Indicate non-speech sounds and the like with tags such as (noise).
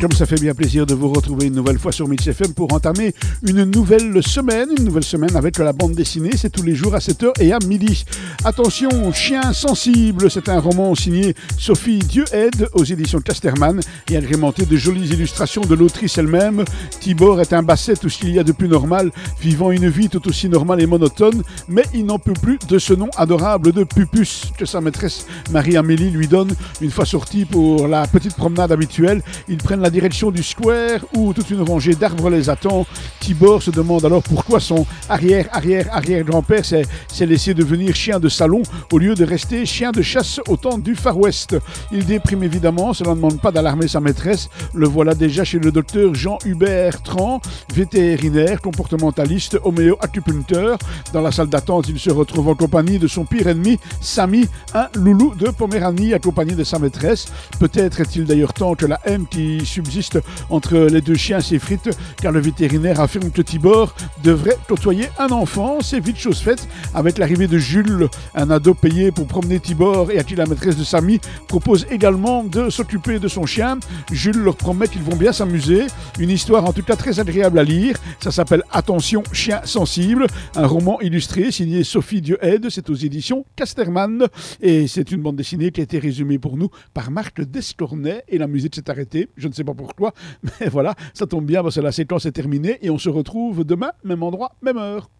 Comme ça fait bien plaisir de vous retrouver une nouvelle fois sur Mix FM pour entamer une nouvelle semaine, une nouvelle semaine avec la bande dessinée, c'est tous les jours à 7h et à midi. Attention, Chien sensible, c'est un roman signé Sophie Dieu-Aide aux éditions Casterman et agrémenté de jolies illustrations de l'autrice elle-même. Tibor est un basset tout ce qu'il y a de plus normal, vivant une vie tout aussi normale et monotone, mais il n'en peut plus de ce nom adorable de Pupus que sa maîtresse Marie-Amélie lui donne une fois sorti pour la petite promenade habituelle. Ils prennent la direction du square où toute une rangée d'arbres les attend. Tibor se demande alors pourquoi son arrière-arrière-arrière-grand-père s'est laissé devenir chien de salon au lieu de rester chien de chasse au temps du Far West. Il déprime évidemment, cela ne demande pas d'alarmer sa maîtresse. Le voilà déjà chez le docteur Jean-Hubert Tran, vétérinaire, comportementaliste, homéo-acupuncteur. Dans la salle d'attente, il se retrouve en compagnie de son pire ennemi, Samy, un loulou de Poméranie accompagné de sa maîtresse. Peut-être est-il d'ailleurs temps que la haine qui subsiste entre les deux chiens s'effrite, car le vétérinaire affirme que Tibor devrait côtoyer un enfant? C'est vite chose faite avec l'arrivée de Jules, un ado payé pour promener Tibor et à qui la maîtresse de Samy propose également de s'occuper de son chien. Jules leur promet qu'ils vont bien s'amuser. Une histoire en tout cas très agréable à lire. Ça s'appelle Attention, chien sensible, un roman illustré signé Sophie Dieu-Aide. C'est aux éditions Casterman et c'est une bande dessinée qui a été résumée pour nous par Marc Et la musique s'est arrêtée. Je ne sais pas pourquoi, (laughs) mais voilà, ça tombe bien parce que la séquence est terminée et on se retrouve demain, même endroit, même heure.